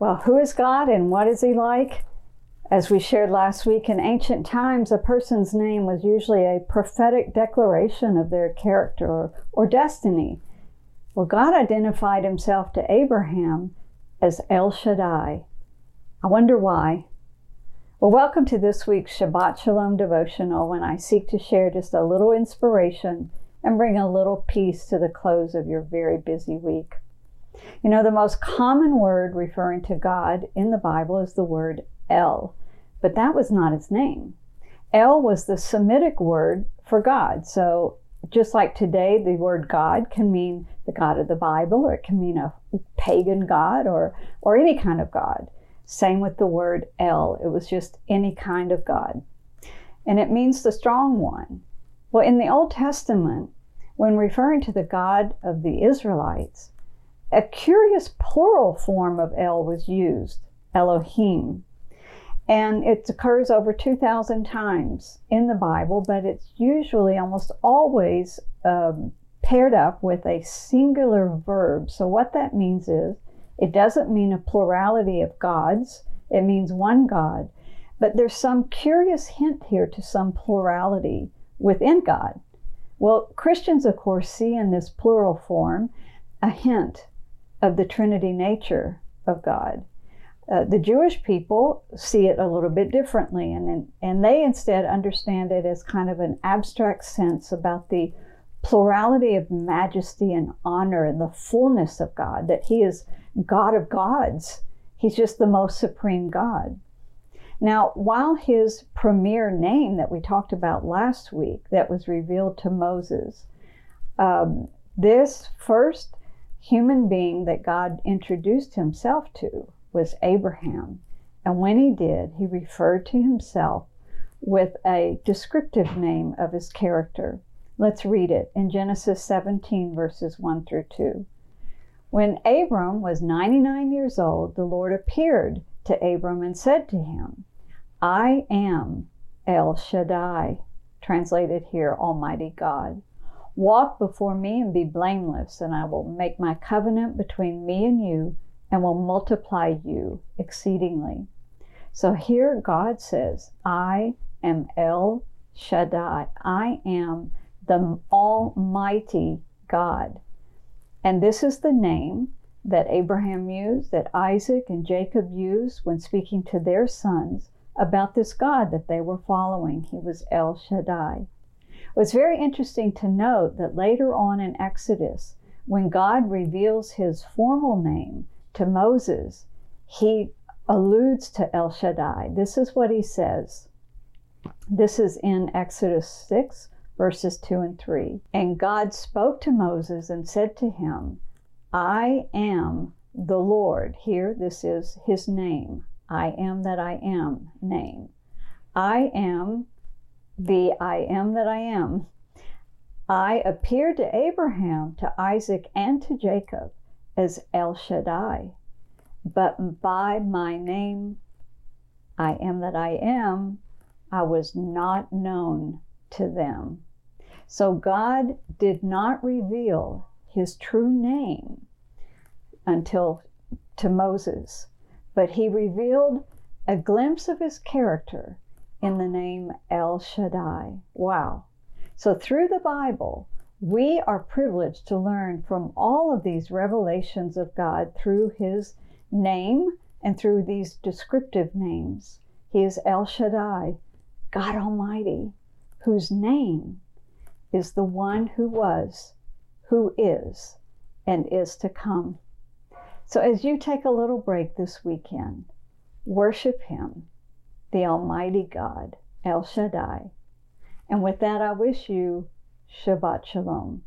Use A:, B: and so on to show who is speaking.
A: Well, who is God and what is He like? As we shared last week, in ancient times, a person's name was usually a prophetic declaration of their character or, or destiny. Well, God identified Himself to Abraham as El Shaddai. I wonder why. Well, welcome to this week's Shabbat Shalom devotional when I seek to share just a little inspiration and bring a little peace to the close of your very busy week. You know, the most common word referring to God in the Bible is the word El, but that was not his name. El was the Semitic word for God. So, just like today, the word God can mean the God of the Bible, or it can mean a pagan God, or, or any kind of God. Same with the word El, it was just any kind of God. And it means the strong one. Well, in the Old Testament, when referring to the God of the Israelites, a curious plural form of El was used, Elohim. And it occurs over 2,000 times in the Bible, but it's usually almost always um, paired up with a singular verb. So, what that means is it doesn't mean a plurality of gods, it means one God. But there's some curious hint here to some plurality within God. Well, Christians, of course, see in this plural form a hint of the Trinity nature of God. Uh, the Jewish people see it a little bit differently, and, and they instead understand it as kind of an abstract sense about the plurality of majesty and honor and the fullness of God, that He is God of gods. He's just the most supreme God. Now, while his premier name that we talked about last week, that was revealed to Moses, um, this first human being that God introduced himself to was Abraham. And when he did, he referred to himself with a descriptive name of his character. Let's read it in Genesis 17, verses 1 through 2. When Abram was 99 years old, the Lord appeared to Abram and said to him, I am El Shaddai, translated here, Almighty God. Walk before me and be blameless, and I will make my covenant between me and you and will multiply you exceedingly. So here God says, I am El Shaddai. I am the Almighty God. And this is the name that Abraham used, that Isaac and Jacob used when speaking to their sons about this God that they were following. He was El Shaddai. It's very interesting to note that later on in Exodus, when God reveals his formal name to Moses, he alludes to El Shaddai. This is what he says. This is in Exodus 6, verses 2 and 3. And God spoke to Moses and said to him, I am the Lord. Here, this is his name. I am that I am name. I am the I am that I am. I appeared to Abraham, to Isaac, and to Jacob as El Shaddai, but by my name, I am that I am, I was not known to them. So God did not reveal his true name until to Moses, but he revealed a glimpse of his character in the name El Shaddai. Wow. So through the Bible, we are privileged to learn from all of these revelations of God through his name and through these descriptive names. He is El Shaddai, God Almighty, whose name is the one who was, who is, and is to come. So as you take a little break this weekend, worship Him the Almighty God, El Shaddai. And with that, I wish you Shabbat Shalom.